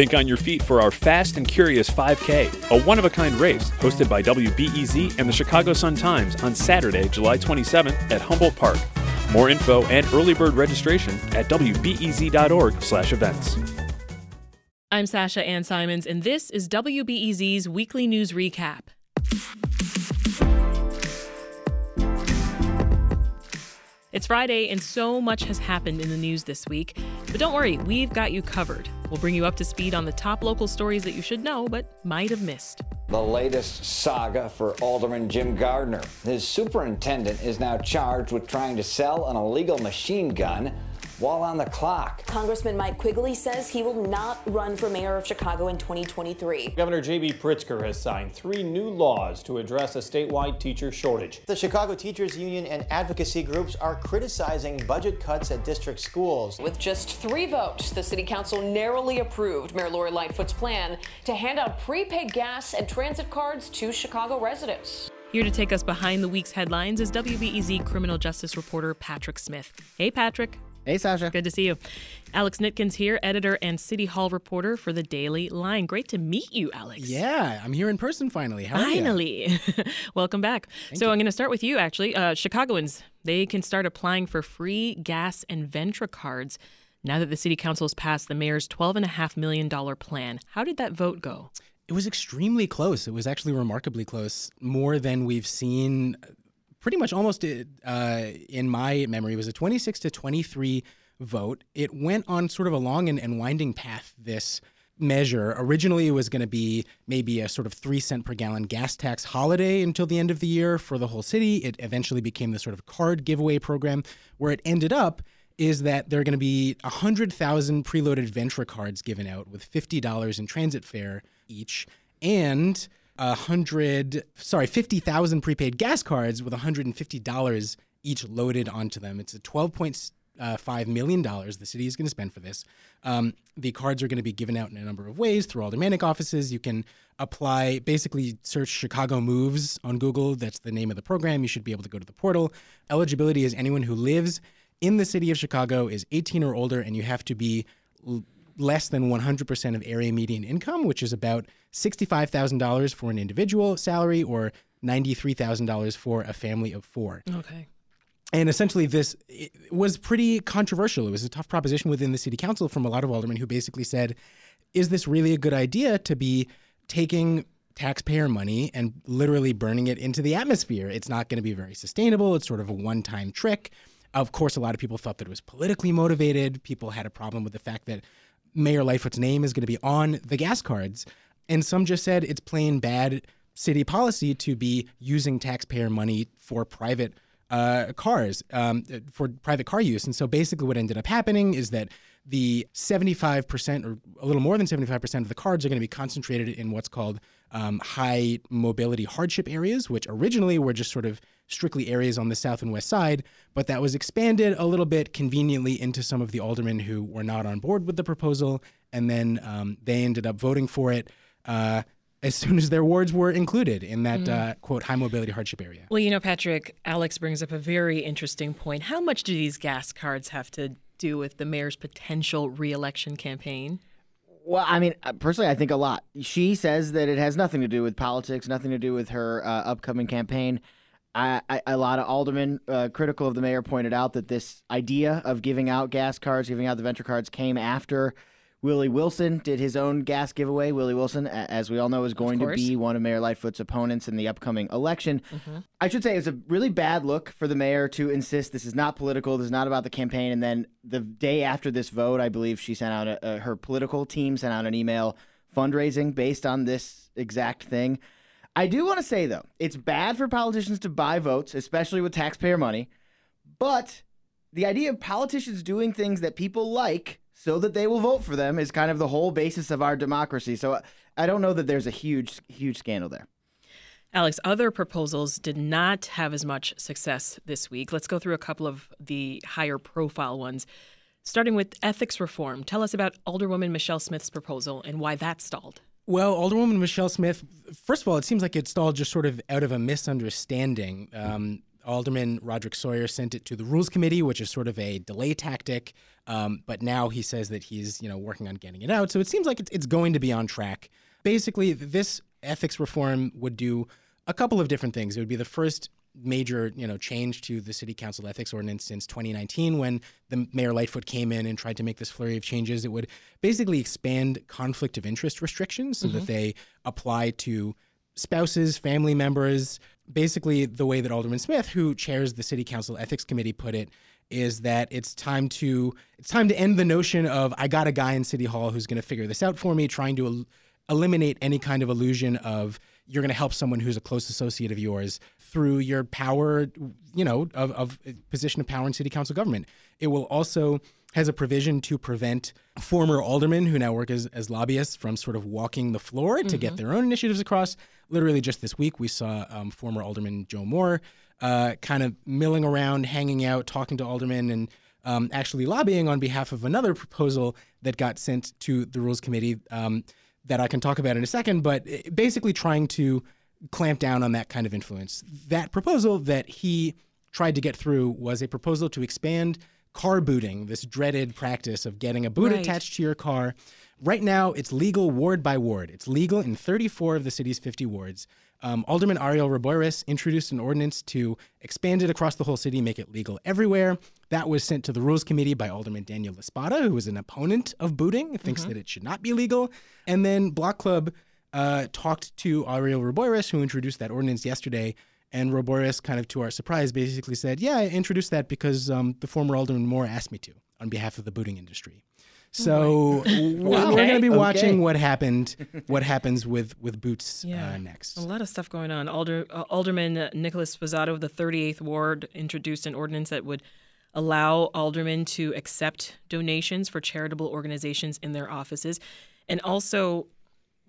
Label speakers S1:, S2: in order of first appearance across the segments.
S1: Think on your feet for our Fast and Curious 5K, a one of a kind race hosted by WBEZ and the Chicago Sun Times on Saturday, July 27th at Humboldt Park. More info and early bird registration at wbez.org/events.
S2: I'm Sasha Ann Simons, and this is WBEZ's weekly news recap. It's Friday, and so much has happened in the news this week. But don't worry, we've got you covered. We'll bring you up to speed on the top local stories that you should know but might have missed.
S3: The latest saga for Alderman Jim Gardiner. His superintendent is now charged with trying to sell an illegal machine gun while on the clock.
S4: Congressman Mike Quigley says he will not run for mayor of Chicago in 2023.
S5: Governor J.B. Pritzker has signed three new laws to address a statewide teacher shortage.
S6: The Chicago Teachers Union and advocacy groups are criticizing budget cuts at district schools.
S7: With just three votes, the City Council narrowly approved Mayor Lori Lightfoot's plan to hand out prepaid gas and transit cards to Chicago residents.
S2: Here to take us behind the week's headlines is WBEZ criminal justice reporter Patrick Smith. Hey, Patrick.
S8: Hey, Sasha.
S2: Good to see you. Alex Nitkin's here, editor and City Hall reporter for the Daily Line. Great to meet you, Alex.
S8: Yeah, I'm here in person finally. How
S2: finally. Welcome back. Thank so you. I'm going to start with you, actually. Uh, Chicagoans, they can start applying for free gas and Ventra cards now that the City Council has passed the mayor's $12.5 million plan. How did that vote go?
S8: It was extremely close. It was actually remarkably close, more than we've seen pretty much almost uh, in my memory was a 26 to 23 vote. It went on sort of a long and, and winding path. This measure originally it was going to be maybe a sort of three cent per gallon gas tax holiday until the end of the year for the whole city. It eventually became the sort of card giveaway program. Where it ended up is that there are going to be 100,000 preloaded Ventra cards given out with $50 in transit fare each. And a hundred, sorry, fifty thousand prepaid gas cards with one hundred and fifty dollars each loaded onto them. It's a twelve point uh, five million dollars the city is going to spend for this. Um, the cards are going to be given out in a number of ways through aldermanic offices. You can apply, basically, search Chicago Moves on Google. That's the name of the program. You should be able to go to the portal. Eligibility is anyone who lives in the city of Chicago is 18 or older, and you have to be less than 100% of area median income, which is about $65,000 for an individual salary or $93,000 for a family of four.
S2: Okay.
S8: And essentially, this was pretty controversial. It was a tough proposition within the city council from a lot of aldermen who basically said, is this really a good idea to be taking taxpayer money and literally burning it into the atmosphere? It's not going to be very sustainable. It's sort of a one time trick. Of course, a lot of people thought that it was politically motivated. People had a problem with the fact that Mayor Lightfoot's name is going to be on the gas cards. And some just said it's plain bad city policy to be using taxpayer money for private uh, cars, um, for private car use. And so basically, what ended up happening is that the 75% or a little more than 75% of the cards are going to be concentrated in what's called um, high mobility hardship areas, which originally were just sort of strictly areas on the south and west side, but that was expanded a little bit conveniently into some of the aldermen who were not on board with the proposal, and then um, they ended up voting for it. Uh, as soon as their wards were included in that mm. uh, quote high mobility hardship area.
S2: Well, you know, Patrick, Alex brings up a very interesting point. How much do these gas cards have to do with the mayor's potential reelection campaign?
S9: Well, I mean, uh, personally, I think a lot. She says that it has nothing to do with politics, nothing to do with her uh, upcoming campaign. I, I, a lot of aldermen uh, critical of the mayor pointed out that this idea of giving out gas cards, giving out the Ventra cards, came after Willie Wilson did his own gas giveaway. Willie Wilson, as we all know, is going to be one of Mayor Lightfoot's opponents in the upcoming election. Mm-hmm. I should say it's a really bad look for the mayor to insist this is not political, this is not about the campaign. And then the day after this vote, I believe she sent out a, a, her political team sent out an email fundraising based on this exact thing. I do want to say though, it's bad for politicians to buy votes, especially with taxpayer money. But the idea of politicians doing things that people like so that they will vote for them is kind of the whole basis of our democracy. So I don't know that there's a huge, huge scandal there.
S2: Alex, other proposals did not have as much success this week. Let's go through a couple of the higher profile ones. Starting with ethics reform, tell us about Alderwoman Michelle Smith's proposal and why that stalled.
S8: Well, Alderwoman Michelle Smith, first of all, it seems like it stalled just sort of out of a misunderstanding. Um, Alderman Roderick Sawyer sent it to the Rules Committee, which is sort of a delay tactic. Um, but now he says that he's you know working on getting it out. So it seems like it's, it's going to be on track. Basically, this ethics reform would do a couple of different things. It would be the first major you know change to the city council ethics ordinance since 2019 when the mayor lightfoot came in and tried to make this flurry of changes it would basically expand conflict of interest restrictions so that they apply to spouses family members basically the way that alderman smith who chairs the city council ethics committee put it is that it's time to it's time to end the notion of i got a guy in city hall who's going to figure this out for me trying to el- eliminate any kind of illusion of you're going to help someone who's a close associate of yours through your power, you know, of, of position of power in city council government. It will also has a provision to prevent former aldermen who now work as, as lobbyists from sort of walking the floor to get mm-hmm. their own initiatives across. Literally, just this week, we saw um, former alderman Joe Moore uh, kind of milling around, hanging out, talking to aldermen, and um, actually lobbying on behalf of another proposal that got sent to the Rules Committee um, that I can talk about in a second, but eh, basically trying to clamp down on that kind of influence. That proposal that he tried to get through was a proposal to expand car booting, this dreaded practice of getting a boot
S2: Right.
S8: attached to your car. Right now, it's legal ward by ward. It's legal in 34 of the city's 50 wards. Um, Alderman Ariel Reboyras introduced an ordinance to expand it across the whole city, make it legal everywhere. That was sent to the Rules Committee by Alderman Daniel La Spata, who is an opponent of booting, thinks that it should not be legal. And then Block Club uh, talked to Ariel Reboyras, who introduced that ordinance yesterday. And Reboyras, kind of to our surprise, basically said, Yeah, I introduced that because um, the former Alderman Moore asked me to on behalf of the booting industry. So we're, we're going to be
S9: Okay.
S8: watching what happened, what happens with with boots
S2: Yeah.
S8: uh, next.
S2: A lot of stuff going on. Alder, uh, Alderman uh, Nicholas Sposato of the 38th Ward introduced an ordinance that would allow aldermen to accept donations for charitable organizations in their offices. And also,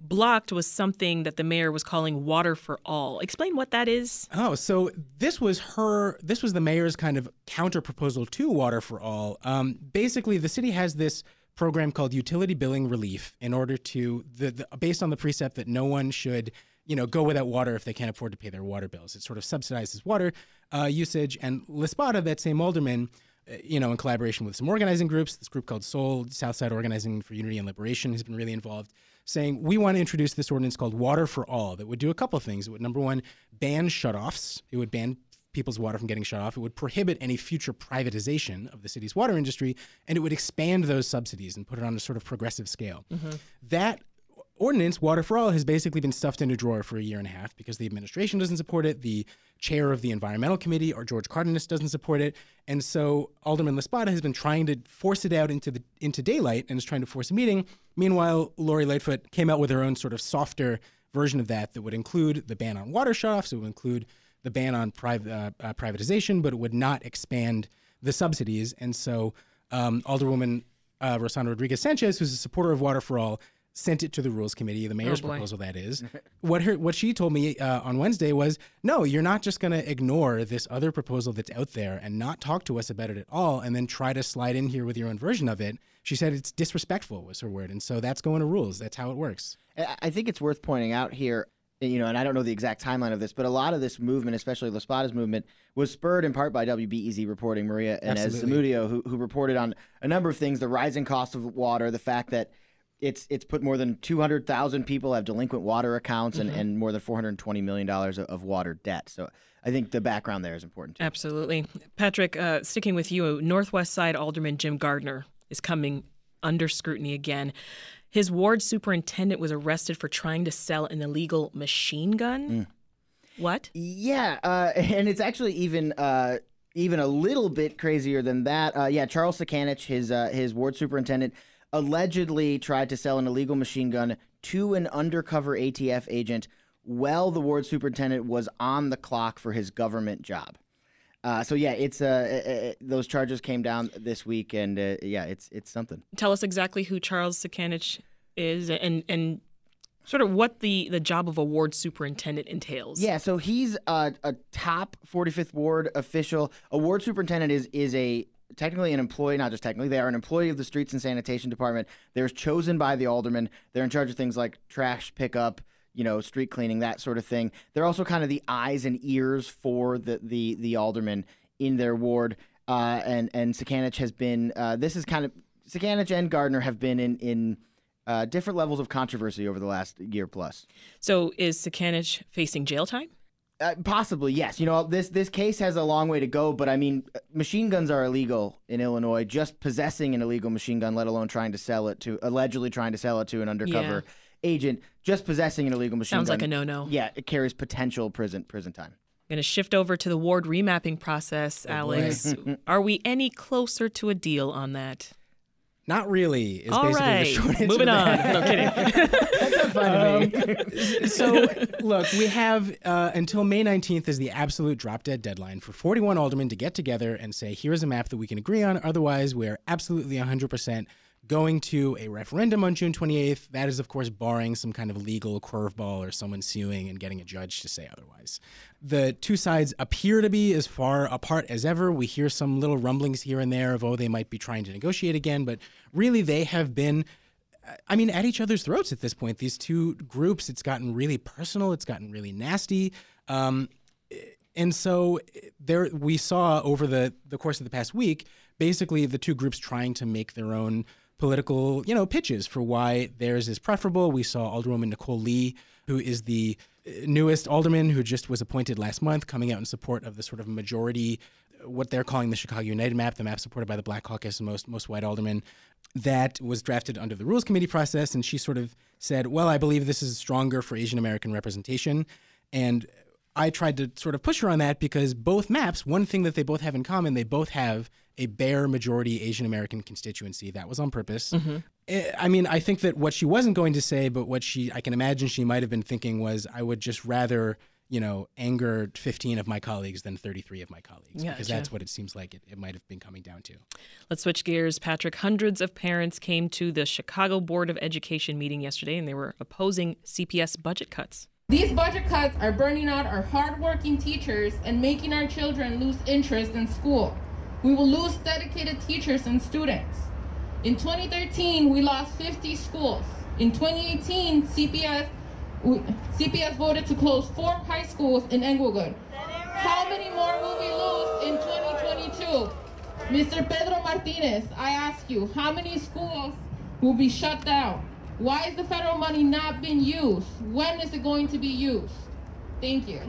S2: blocked was something that the mayor was calling water for all. Explain what that is.
S8: Oh, so this was her. This was the mayor's kind of counter proposal to Water for All. Um, basically, the city has this program called utility billing relief in order to the, the based on the precept that no one should you know go without water if they can't afford to pay their water bills. It sort of subsidizes water uh, usage. And La Spata, that same alderman. uh, You know, in collaboration with some organizing groups, this group called Soul, Southside Organizing for Unity and Liberation, has been really involved saying we want to introduce this ordinance called Water for All that would do a couple of things. It would number one ban shutoffs. It would ban people's water from getting shut off. It would prohibit any future privatization of the city's water industry, and it would expand those subsidies and put it on a sort of progressive scale. Mm-hmm. That ordinance, Water for All, has basically been stuffed in a drawer for a year and a half because the administration doesn't support it. The chair of the environmental committee, or George Cardenas, doesn't support it, and so Alderman La Spata has been trying to force it out into the into daylight and is trying to force a meeting. Meanwhile, Lori Lightfoot came out with her own sort of softer version of that that would include the ban on water shutoffs. It would include the ban on uh, uh, privatization, but it would not expand the subsidies. And so, um, Alderwoman uh, Rossana Rodriguez Sanchez, who's a supporter of Water for All, sent it to the Rules Committee, the mayor's
S2: boy.
S8: proposal that is. what her what she told me uh, on Wednesday was, no, you're not just going to ignore this other proposal that's out there and not talk to us about it at all, and then try to slide in here with your own version of it. She said it's disrespectful was her word, and so that's going to rules. That's how it works.
S9: I I think it's worth pointing out here, you know, and I don't know the exact timeline of this, but a lot of this movement, especially La Spata's movement, was spurred in part by WBEZ reporting Maria Inez
S8: Absolutely.
S9: Zamudio, who, who reported on a number of things: the rising cost of water, the fact that it's it's put more than 200,000 people have delinquent water accounts and, and more than 420 million dollars of, of water debt. So I think the background there is important too.
S2: Absolutely. Patrick, uh, sticking with you, Northwest Side Alderman Jim Gardiner is coming under scrutiny again. His ward superintendent was arrested for trying to sell an illegal machine gun. What?
S9: Yeah, uh, and it's actually even uh, even a little bit crazier than that. Uh, yeah, Charles Sikanich, his uh, his ward superintendent, allegedly tried to sell an illegal machine gun to an undercover ATF agent while the ward superintendent was on the clock for his government job. Uh, so yeah, it's uh, uh, uh, those charges came down this week, and uh, yeah, it's it's something.
S2: Tell us exactly who Charles Sikanich is and and sort of what the, the job of a ward superintendent entails.
S9: Yeah, so he's a, a top 45th ward official. A ward superintendent is is a technically an employee, not just technically, they are an employee of the streets and sanitation department. They're chosen by the alderman. They're in charge of things like trash pickup, you know, street cleaning, that sort of thing. They're also kind of the eyes and ears for the the the aldermen in their ward. Uh, and and Sikanich has been. Uh, this is kind of Sikanich and Gardiner have been in in uh, different levels of controversy over the last year plus.
S2: So is Sikanich facing jail time?
S9: Uh, possibly, yes. You know, this this case has a long way to go, but I mean, machine guns are illegal in Illinois. Just possessing an illegal machine gun, let alone trying to sell it to allegedly trying to sell it to an undercover
S2: Yeah.
S9: agent, just possessing an illegal machine
S2: Sounds
S9: gun
S2: like a no-no.
S9: Yeah, it carries potential prison prison time.
S2: Going to shift over to the ward remapping process,
S8: Oh,
S2: Alex. Are we any closer to a deal on that?
S8: Not really. Is
S2: All
S8: basically
S2: right,
S8: the short answer
S2: moving
S8: to
S2: on.
S8: that.
S2: No kidding.
S8: so look, we have uh, until May 19th is the absolute drop dead deadline for 41 aldermen to get together and say, here's a map that we can agree on. Otherwise, we're absolutely 100% going to a referendum on June 28th. That is, of course, barring some kind of legal curveball or someone suing and getting a judge to say otherwise. The two sides appear to be as far apart as ever. We hear some little rumblings here and there of, oh, they might be trying to negotiate again, but really they have been I mean, at each other's throats at this point. These two groups, it's gotten really personal. It's gotten really nasty. Um, and so there, we saw over the the course of the past week, basically the two groups trying to make their own political, you know, pitches for why theirs is preferable. We saw Alderwoman Nicole Lee, who is the uh, newest alderman who just was appointed last month, coming out in support of the sort of majority, what they're calling the Chicago United map, the map supported by the Black Caucus and most most white aldermen, that was drafted under the Rules Committee process. And she sort of said, "Well, I believe this is stronger for Asian American representation," and I tried to sort of push her on that because both maps, one thing that they both have in common, they both have a bare majority Asian American constituency. That was on purpose. Eh, I mean, I think that what she wasn't going to say, but what she, I can imagine she might have been thinking was, I would just rather, you know, anger 15 of my colleagues than 33 of my colleagues. Because that's what it seems like it, it might have been coming down to.
S2: Let's switch gears, Patrick. Hundreds of parents came to the Chicago Board of Education meeting yesterday and they were opposing CPS budget cuts.
S10: These budget cuts are burning out our hardworking teachers and making our children lose interest in school. We will lose dedicated teachers and students. In 2013, we lost 50 schools. In 2018, CPS, CPS voted to close four high schools in Englewood. How many more will we lose in 2022? Mr. Pedro Martinez, I ask you, how many schools will be shut down? Why is the federal money not being used? When is it going to be used? Thank you.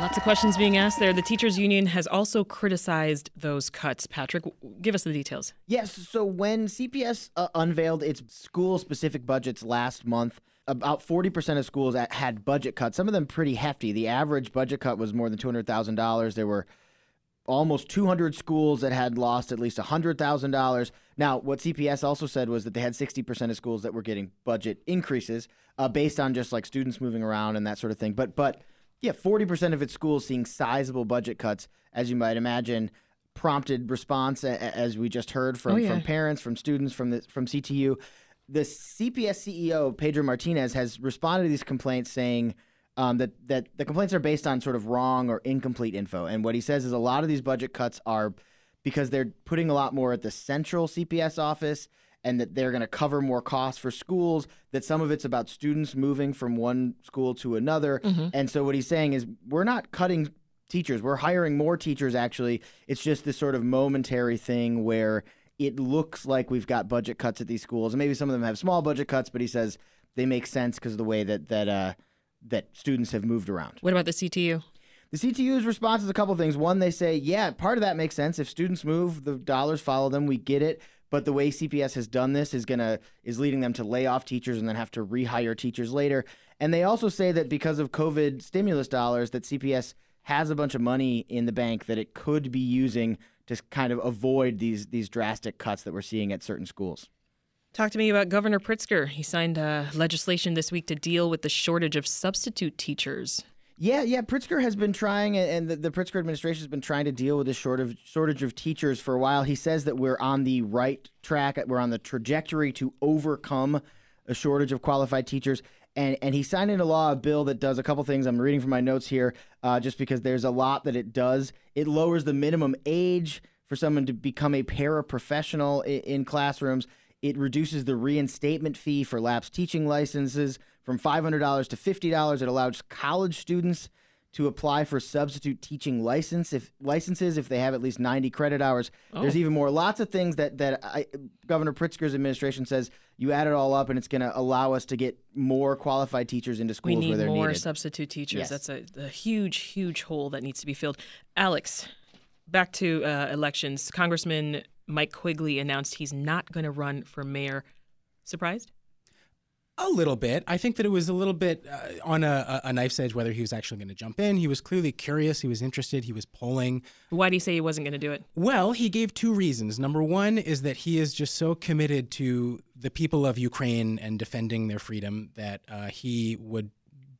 S2: Lots of questions being asked there. The teachers union has also criticized those cuts. Patrick, give us the details.
S9: Yes. So when CPS uh, unveiled its school-specific budgets last month, about 40% of schools had budget cuts. Some of them pretty hefty. The average budget cut was more than $200,000. There were almost 200 schools that had lost at least $100,000. Now, what CPS also said was that they had 60% of schools that were getting budget increases uh, based on just like students moving around and that sort of thing. But but yeah, 40% of its schools seeing sizable budget cuts, as you might imagine, prompted response as we just heard from,
S2: Oh, yeah.
S9: from parents, from students, from the from CTU. The CPS CEO Pedro Martinez has responded to these complaints saying um, that that the complaints are based on sort of wrong or incomplete info. And what he says is a lot of these budget cuts are because they're putting a lot more at the central CPS office and that they're going to cover more costs for schools that some of it's about students moving from one school to another. And so what he's saying is we're not cutting teachers we're hiring more teachers actually. It's just this sort of momentary thing where it looks like we've got budget cuts at these schools. And maybe some of them have small budget cuts but he says they make sense because of the way that that uh that students have moved around
S2: What about the CTU?
S9: the CTU's response is a couple things. One, they say, yeah, part of that makes sense. If students move, the dollars follow them. We get it. But the way CPS has done this is gonna is leading them to lay off teachers and then have to rehire teachers later. And they also say that because of COVID stimulus dollars, that CPS has a bunch of money in the bank that it could be using to kind of avoid these these drastic cuts that we're seeing at certain schools.
S2: Talk to me about Governor Pritzker. He signed uh, legislation this week to deal with the shortage of substitute teachers.
S9: Yeah, yeah. Pritzker has been trying, and the, the Pritzker administration has been trying to deal with this shortage shortage of teachers for a while. He says that we're on the right track. We're on the trajectory to overcome a shortage of qualified teachers. And and he signed into law a bill that does a couple things. I'm reading from my notes here, uh, just because there's a lot that it does. It lowers the minimum age for someone to become a paraprofessional in, in classrooms. It reduces the reinstatement fee for lapsed teaching licenses from $500 to $50. It allows college students to apply for substitute teaching license if licenses if they have at least 90 credit hours. There's
S2: Oh.
S9: even more. Lots of things that that I, Governor Pritzker's administration says you add it all up and it's going to allow us to get more qualified teachers into schools where
S2: need
S9: they're
S2: more substitute teachers.
S9: Yes.
S2: That's a, a huge, huge hole that needs to be filled. Alex, back to uh, elections. Congressman Mike Quigley announced he's not going to run for mayor. Surprised?
S8: A little bit. I think that it was a little bit uh, on a, a knife's edge whether he was actually going to jump in. He was clearly curious. He was interested. He was polling.
S2: Why do you say he wasn't going to do it?
S8: Well, he gave two reasons. Number one is that he is just so committed to the people of Ukraine and defending their freedom that uh, he would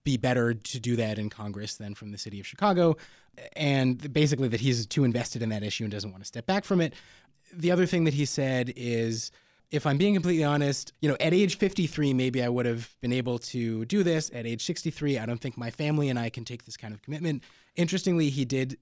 S8: be better to do that in Congress than from the city of Chicago. And basically, that he's too invested in that issue and doesn't want to step back from it. The other thing that he said is if I'm being completely honest, you know, at age 53, maybe I would have been able to do this. At age 63, I don't think my family and I can take this kind of commitment. Interestingly, he did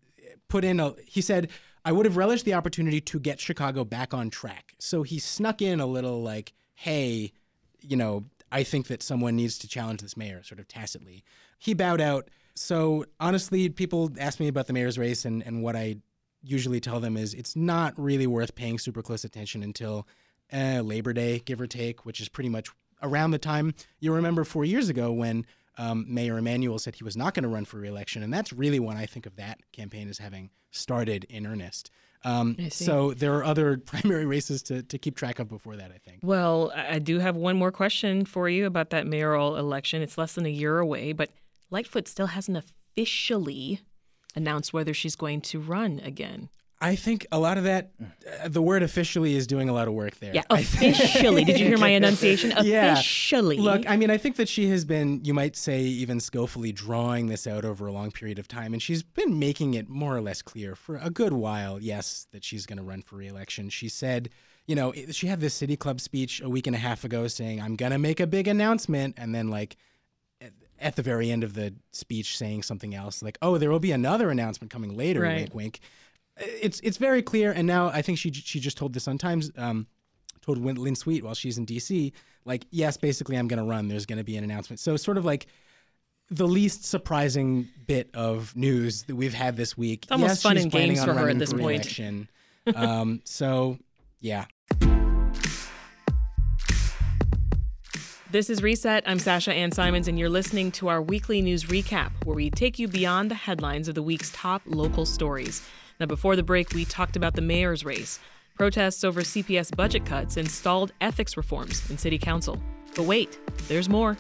S8: put in a, he said, I would have relished the opportunity to get Chicago back on track. So he snuck in a little like, hey, you know, I think that someone needs to challenge this mayor, sort of tacitly. He bowed out. So honestly, people ask me about the mayor's race, and, and what I usually tell them is it's not really worth paying super close attention until uh, Labor Day, give or take, which is pretty much around the time you remember four years ago when um, Mayor Emanuel said he was not going to run for reelection, and that's really when I think of that campaign as having started in earnest. Um, so there are other primary races to, to keep track of before that, I think.
S2: Well, I I do have one more question for you about that mayoral election. It's less than a year away, but Lightfoot still hasn't officially announced whether she's going to run again.
S8: I think a lot of that, uh, the word officially is doing a lot of work there.
S2: Yeah,
S8: I think-
S2: officially. Did you hear my enunciation?
S8: Yeah.
S2: Officially.
S8: Look, I mean, I think that she has been, you might say, even skillfully drawing this out over a long period of time. And she's been making it more or less clear for a good while, yes, that she's going to run for reelection. She said, you know, she had this City Club speech a week and a half ago saying, I'm going to make a big announcement. And then, like, at- the very end of the speech, saying something else, like, oh, there will be another announcement coming later,
S2: Right.
S8: wink, wink. It's it's very clear, and now I think she she just told the Sun Times, um, told Lynn Sweet while she's in D.C. Like, yes, basically, I'm going to run. There's going to be an announcement. So, sort of like the least surprising bit of news that we've had this week.
S2: It's almost
S8: yes,
S2: fun
S8: she's
S2: and games for her at this point.
S8: um, so, yeah.
S2: This is Reset. I'm Sasha Ann Simons, and you're listening to our weekly news recap, where we take you beyond the headlines of the week's top local stories. Now, before the break, we talked about the mayor's race, protests over CPS budget cuts, and stalled ethics reforms in city council. But wait, there's more.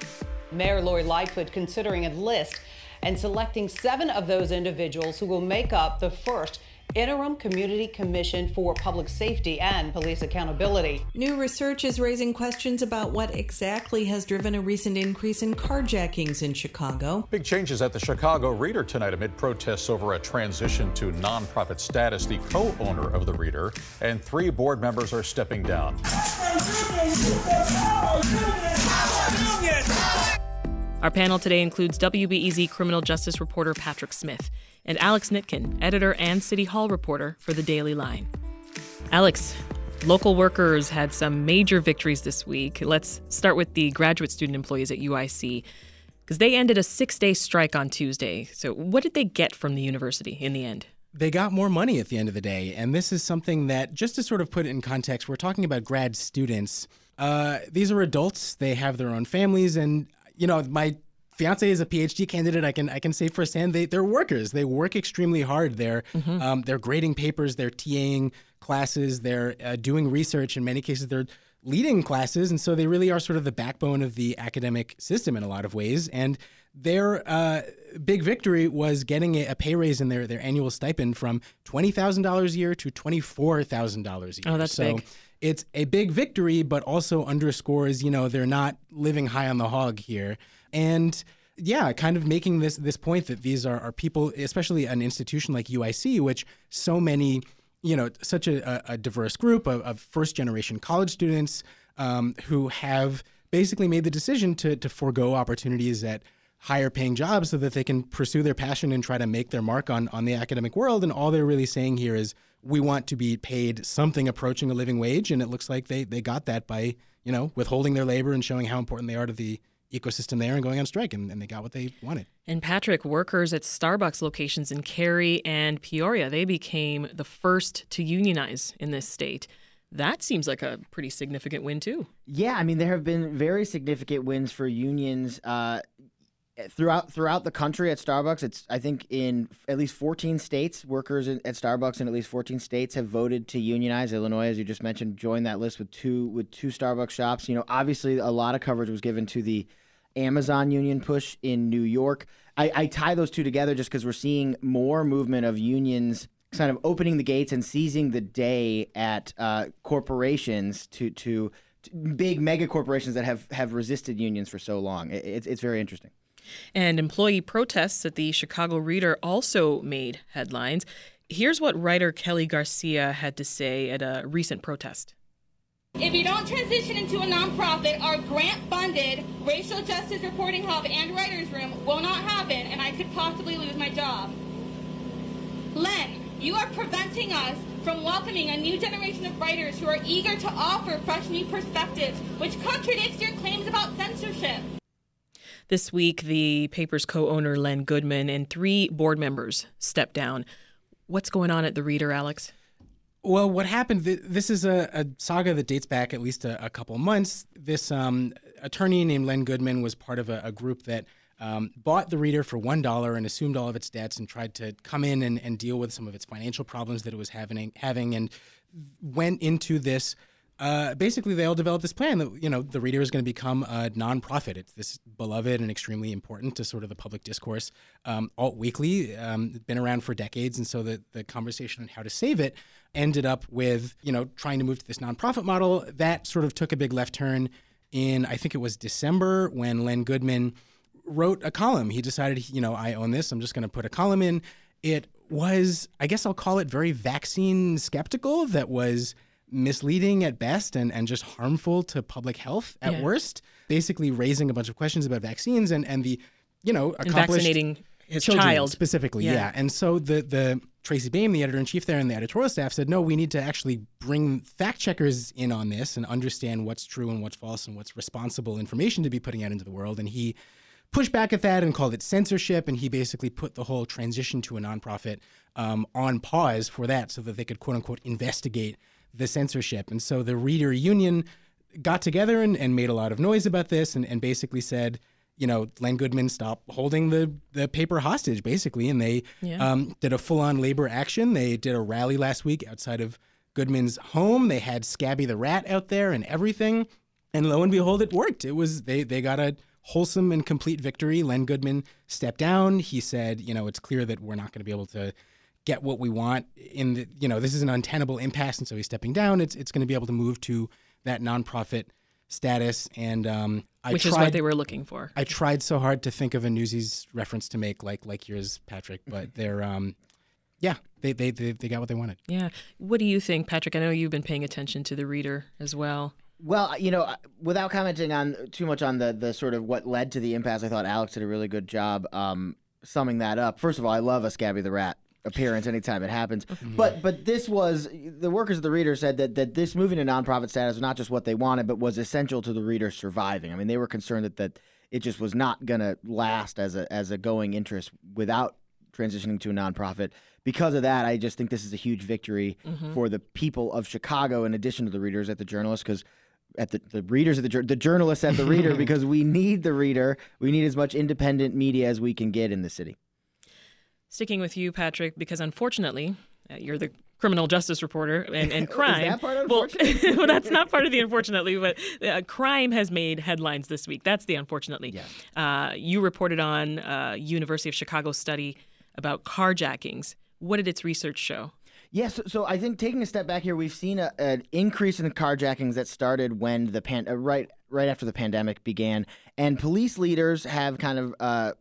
S11: Mayor Lori Lightfoot considering a list and selecting seven of those individuals who will make up the first interim community commission for public safety and police accountability.
S12: New research is raising questions about what exactly has driven a recent increase in carjackings in Chicago.
S13: Big changes at the Chicago Reader tonight amid protests over a transition to nonprofit status. The co owner of the Reader and three board members are stepping down.
S2: Our panel today includes WBEZ criminal justice reporter Patrick Smith and Alex Nitkin, editor and City Hall reporter for the Daily Line. Alex, local workers had some major victories this week. Let's start with the graduate student employees at UIC because they ended a six day strike on Tuesday. So, what did they get from the university in the end?
S8: they got more money at the end of the day. And this is something that, just to sort of put it in context, we're talking about grad students. Uh, these are adults, they have their own families. And, you know, my fiance is a PhD candidate. I can I can say firsthand they they're workers. They work extremely hard. They're um, they're grading papers. They're TAing classes. They're uh, doing research. In many cases, they're leading classes, and so they really are sort of the backbone of the academic system in a lot of ways. And their uh, big victory was getting a, a pay raise in their their annual stipend from twenty thousand dollars a year to twenty four thousand dollars a year.
S2: Oh, that's
S8: so
S2: big.
S8: It's a big victory, but also underscores, you know, they're not living high on the hog here. And yeah, kind of making this this point that these are, are people, especially an institution like UIC, which so many, you know, such a, a diverse group of, of first generation college students um, who have basically made the decision to to forego opportunities at higher paying jobs so that they can pursue their passion and try to make their mark on, on the academic world. And all they're really saying here is we want to be paid something approaching a living wage. And it looks like they, they got that by, you know, withholding their labor and showing how important they are to the ecosystem there and going on strike. And, and they got what they wanted.
S2: And Patrick, workers at Starbucks locations in Cary and Peoria, they became the first to unionize in this state. That seems like a pretty significant win, too.
S9: Yeah, I mean, there have been very significant wins for unions. Uh, throughout throughout the country at Starbucks. It's I think in at least 14 states, workers at Starbucks in at least 14 states have voted to unionize. Illinois, as you just mentioned, joined that list with two with two Starbucks shops. You know, obviously a lot of coverage was given to the Amazon union push in New York. I, I tie those two together just because we're seeing more movement of unions kind of opening the gates and seizing the day at uh, corporations to, to, to big mega corporations that have have resisted unions for so long. It, it's it's very interesting.
S2: And employee protests at the Chicago Reader also made headlines. Here's what writer Kelly Garcia had to say at a recent protest.
S10: If you don't transition into a nonprofit, our grant funded racial justice reporting hub and writer's room will not happen, and I could possibly lose my job. Len, you are preventing us from welcoming a new generation of writers who are eager to offer fresh new perspectives, which contradicts your claims about censorship.
S2: This week, the paper's co owner, Len Goodman, and three board members stepped down. What's going on at the Reader, Alex?
S8: Well, what happened? This is a, a saga that dates back at least a, a couple months. This um, attorney named Len Goodman was part of a, a group that um, bought the reader for one dollar and assumed all of its debts and tried to come in and, and deal with some of its financial problems that it was having, having and went into this uh, basically they all developed this plan that you know the reader is going to become a nonprofit. It's this beloved and extremely important to sort of the public discourse. Um, Alt Weekly um, been around for decades, and so the the conversation on how to save it ended up with you know trying to move to this nonprofit model. That sort of took a big left turn in I think it was December when Len Goodman wrote a column. He decided you know I own this. I'm just going to put a column in. It was I guess I'll call it very vaccine skeptical. That was misleading at best and, and just harmful to public health at yeah. worst. Basically, raising a bunch of questions about vaccines and, and the, you know,
S2: vaccinating his child
S8: specifically. Yeah. yeah. And so the the Tracy Baim, the editor in chief there, and the editorial staff said, no, we need to actually bring fact checkers in on this and understand what's true and what's false and what's responsible information to be putting out into the world. And he pushed back at that and called it censorship. And he basically put the whole transition to a nonprofit um, on pause for that so that they could quote unquote investigate the censorship. And so the reader union got together and, and made a lot of noise about this and, and basically said, you know, Len Goodman stop holding the, the paper hostage, basically. And they yeah. um, did a full on labor action. They did a rally last week outside of Goodman's home. They had Scabby the Rat out there and everything. And lo and behold, it worked. It was they they got a wholesome and complete victory. Len Goodman stepped down. He said, you know, it's clear that we're not going to be able to get what we want in the you know this is an untenable impasse and so he's stepping down. It's it's going to be able to move to that nonprofit status and um, I
S2: which
S8: tried,
S2: is what they were looking for.
S8: I tried so hard to think of a Newsies reference to make like like yours Patrick but they're um yeah they, they they they got what they wanted.
S2: Yeah. What do you think Patrick? I know you've been paying attention to the reader as well.
S9: Well, you know, without commenting on too much on the the sort of what led to the impasse, I thought Alex did a really good job um, summing that up. First of all, I love a Scabby the Rat appearance anytime it happens. Mm-hmm. But but this was the workers of the reader said that that this moving to nonprofit status was not just what they wanted, but was essential to the reader surviving. I mean, they were concerned that that it just was not going to last as a as a going interest without transitioning to a nonprofit. Because of that, I just think this is a huge victory mm-hmm. for the people of Chicago, in addition to the readers at the journalists, because at the, the readers at the the journalists at the reader because we need the reader. We need as much independent media as we can get in the city.
S2: Sticking with you, Patrick, because unfortunately, uh, you're the criminal justice reporter and, and crime.
S9: Is that part
S2: well, well, that's not part of the unfortunately, but uh, crime has made headlines this week. That's the unfortunately.
S9: Yeah.
S2: Uh, you reported on uh, University of Chicago study about carjackings. What did its research show?
S9: Yes, yeah, so, so, I think taking a step back here, we've seen a, an increase in the carjackings that started when the pan uh, right right after the pandemic began, and police leaders have kind of uh,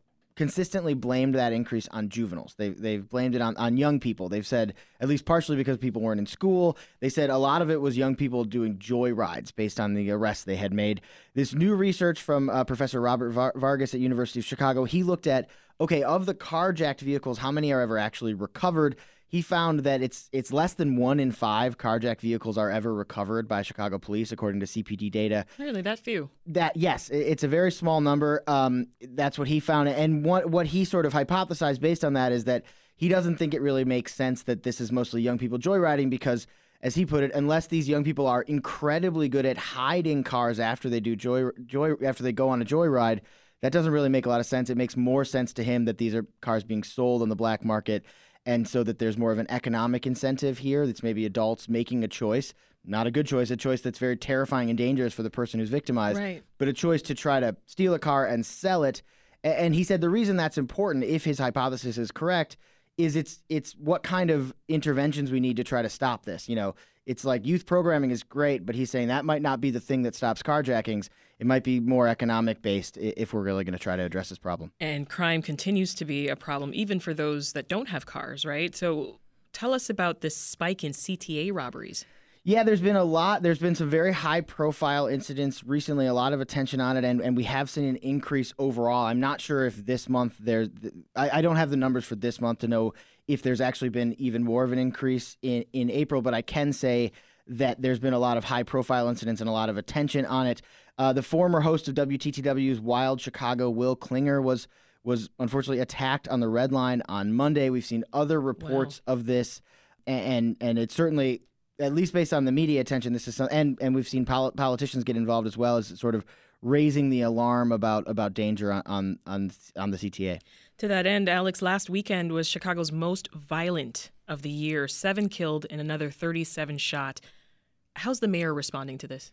S9: consistently blamed that increase on juveniles. They've, they've blamed it on, on young people. They've said, at least partially because people weren't in school, they said a lot of it was young people doing joy rides based on the arrests they had made. This new research from uh, Professor Robert Var- Vargas at University of Chicago, he looked at, okay, of the carjacked vehicles, how many are ever actually recovered? He found that it's it's less than one in five carjacked vehicles are ever recovered by Chicago police, according to CPD data.
S2: Really, that few?
S9: That yes, it's a very small number. Um, that's what he found, and what what he sort of hypothesized based on that is that he doesn't think it really makes sense that this is mostly young people joyriding because. As he put it, unless these young people are incredibly good at hiding cars after they do joy, joy after they go on a joyride, that doesn't really make a lot of sense. It makes more sense to him that these are cars being sold on the black market and so that there's more of an economic incentive here that's maybe adults making a choice not a good choice a choice that's very terrifying and dangerous for the person who's victimized
S2: right.
S9: but a choice to try to steal a car and sell it and he said the reason that's important if his hypothesis is correct is it's it's what kind of interventions we need to try to stop this you know it's like youth programming is great but he's saying that might not be the thing that stops carjackings it might be more economic based if we're really going to try to address this problem.
S2: And crime continues to be a problem, even for those that don't have cars, right? So tell us about this spike in CTA robberies.
S9: Yeah, there's been a lot. There's been some very high profile incidents recently, a lot of attention on it, and, and we have seen an increase overall. I'm not sure if this month there's, I, I don't have the numbers for this month to know if there's actually been even more of an increase in, in April, but I can say that there's been a lot of high profile incidents and a lot of attention on it. Uh, the former host of WTTW's Wild Chicago, Will Clinger, was was unfortunately attacked on the red line on Monday. We've seen other reports wow. of this, and and it's certainly at least based on the media attention, this is some, and and we've seen pol- politicians get involved as well as sort of raising the alarm about about danger on on on, on the CTA.
S2: To that end, Alex, last weekend was Chicago's most violent of the year. Seven killed and another 37 shot. How's the mayor responding to this?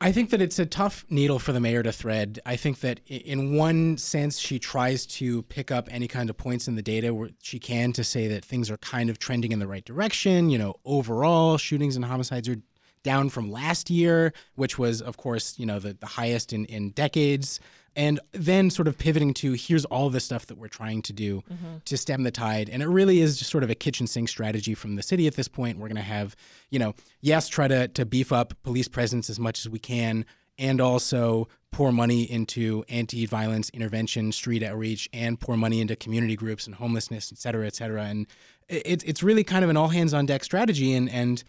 S8: I think that it's a tough needle for the mayor to thread. I think that in one sense, she tries to pick up any kind of points in the data where she can to say that things are kind of trending in the right direction. You know, overall, shootings and homicides are down from last year, which was, of course, you know, the, the highest in, in decades. And then sort of pivoting to here's all the stuff that we're trying to do mm-hmm. to stem the tide. And it really is just sort of a kitchen sink strategy from the city at this point. We're going to have you know yes try to to beef up police presence as much as we can and also pour money into anti-violence intervention street outreach and pour money into community groups and homelessness et cetera et cetera. And it, it's really kind of an all hands on deck strategy and and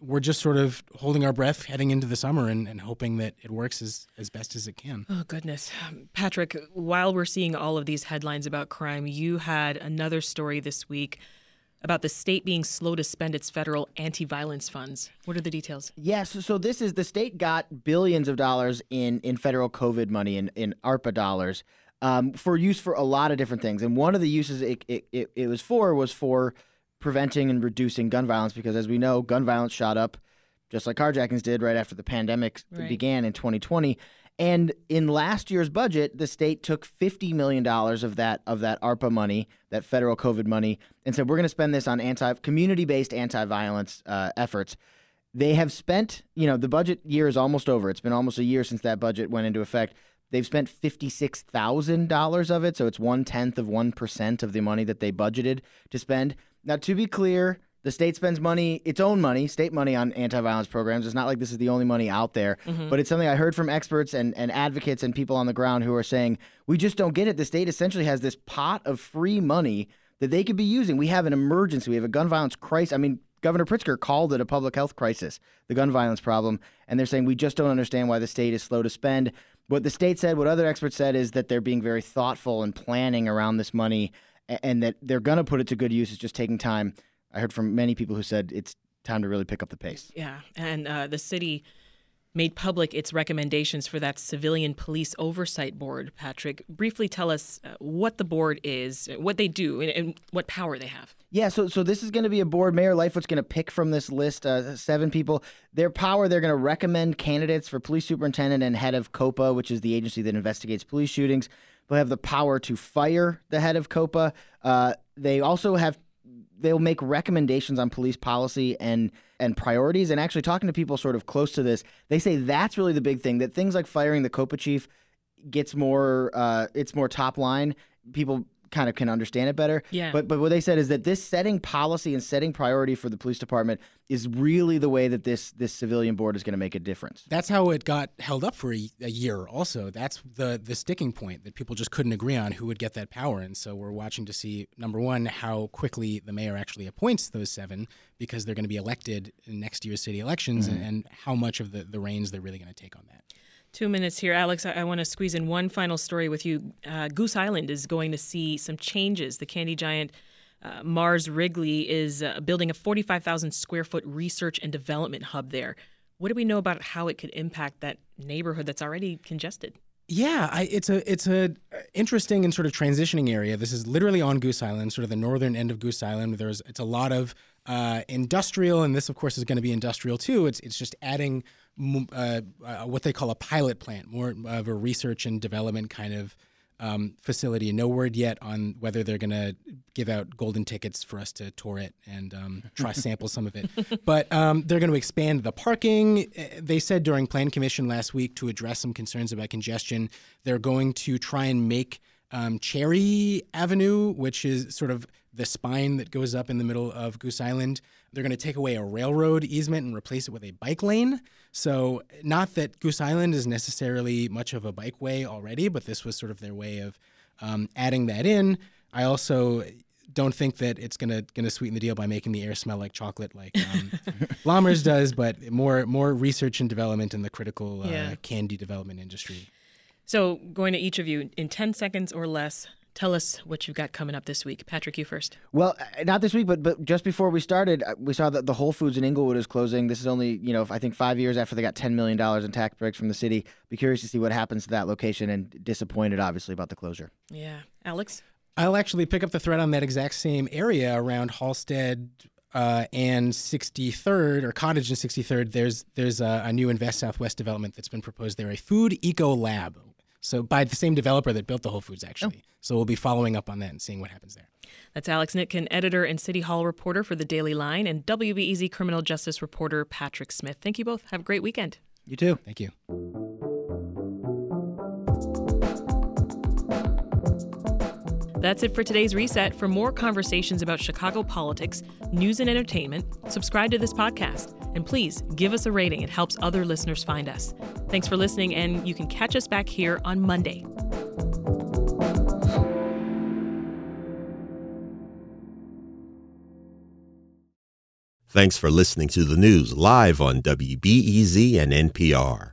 S8: we're just sort of holding our breath heading into the summer and, and hoping that it works as, as best as it can.
S2: Oh, goodness. Patrick, while we're seeing all of these headlines about crime, you had another story this week about the state being slow to spend its federal anti violence funds. What are the details?
S9: Yes. so, this is the state got billions of dollars in, in federal COVID money, in, in ARPA dollars, um, for use for a lot of different things. And one of the uses it, it, it, it was for was for preventing and reducing gun violence because, as we know, gun violence shot up just like carjackings did right after the pandemic right. began in 2020. And in last year's budget, the state took $50 million of that of that ARPA money, that federal COVID money, and said we're going to spend this on anti community-based anti-violence uh, efforts. They have spent, you know, the budget year is almost over. It's been almost a year since that budget went into effect. They've spent fifty-six thousand dollars of it, so it's one tenth of one percent of the money that they budgeted to spend. Now, to be clear, the state spends money, its own money, state money on anti-violence programs. It's not like this is the only money out there, mm-hmm. but it's something I heard from experts and, and advocates and people on the ground who are saying we just don't get it. The state essentially has this pot of free money that they could be using. We have an emergency. We have a gun violence crisis. I mean, Governor Pritzker called it a public health crisis, the gun violence problem, and they're saying we just don't understand why the state is slow to spend. What the state said, what other experts said, is that they're being very thoughtful and planning around this money and that they're going to put it to good use. It's just taking time. I heard from many people who said it's time to really pick up the pace.
S2: Yeah, and uh, the city made public its recommendations for that civilian police oversight board. Patrick, briefly tell us uh, what the board is, what they do, and, and, what power they have.
S9: Yeah, so so this is going to be a board. Mayor Lightfoot's going to pick from this list uh, seven people. Their power, they're going to recommend candidates for police superintendent and head of COPA, which is the agency that investigates police shootings. They'll have the power to fire the head of COPA. Uh, they also have they'll make recommendations on police policy and and priorities. And actually, talking to people sort of close to this, they say that's really the big thing. That things like firing the COPA chief gets more uh, it's more top line. People kind of can understand it better.
S2: Yeah.
S9: But but what they said is that this setting policy and setting priority for the police department is really the way that this this civilian board is going to make a difference.
S8: That's how it got held up for a, a, year. Also, that's the the sticking point that people just couldn't agree on who would get that power. And so we're watching to see number one how quickly the mayor actually appoints those seven because they're going to be elected in next year's city elections,
S9: Mm-hmm.
S8: and, and how much of the the reins they're really going to take on that.
S2: Two minutes here, Alex. I, I want to squeeze in one final story with you. Uh, Goose Island is going to see some changes. The candy giant uh, Mars Wrigley is uh, building a 45,000 square foot research and development hub there. What do we know about how it could impact that neighborhood that's already congested?
S8: Yeah, I, it's a it's a interesting and sort of transitioning area. This is literally on Goose Island, sort of the northern end of Goose Island. There's it's a lot of uh, industrial, and this of course is going to be industrial too. It's it's just adding m- uh, uh, what they call a pilot plant, more of a research and development kind of um, facility. No word yet on whether they're going to give out golden tickets for us to tour it and um, try sample some of it. But um, they're going to expand the parking. Uh, They said during Plan Commission last week to address some concerns about congestion, they're going to try and make um, Cherry Avenue, which is sort of the spine that goes up in the middle of Goose Island. They're going to take away a railroad easement and replace it with a bike lane. So, not that Goose Island is necessarily much of a bikeway already, but this was sort of their way of um, adding that in. I also don't think that it's gonna gonna sweeten the deal by making the air smell like chocolate, like um, Blommers does, but more more research and development in the critical uh,
S2: Yeah.
S8: candy development industry.
S2: So, going to each of you in 10 seconds or less, tell us what you've got coming up this week. Patrick, you first.
S9: Well, uh, not this week, but but just before we started, uh, we saw that the Whole Foods in Englewood is closing. This is only you know I think five years after they got ten million dollars in tax breaks from the city. Be curious to see what happens to that location, and disappointed obviously about the closure.
S2: Yeah. Alex?
S8: I'll actually pick up the thread on that exact same area around Halsted uh, and 63rd or Cottage and 63rd. There's there's a, a new INVEST South/West development that's been proposed there, a food eco lab. So by the same developer that built the Whole Foods, oh. actually. So we'll be following up on that and seeing what happens there.
S2: That's Alex Nitkin, editor and City Hall reporter for the Daily Line, and WBEZ criminal justice reporter Patrick Smith. Thank you both. Have a great weekend.
S8: You too. Thank you.
S2: That's it for today's reset. For more conversations about Chicago politics, news, and entertainment, subscribe to this podcast. And please give us a rating, it helps other listeners find us. Thanks for listening, and you can catch us back here on Monday.
S14: Thanks for listening to the news live on WBEZ and NPR.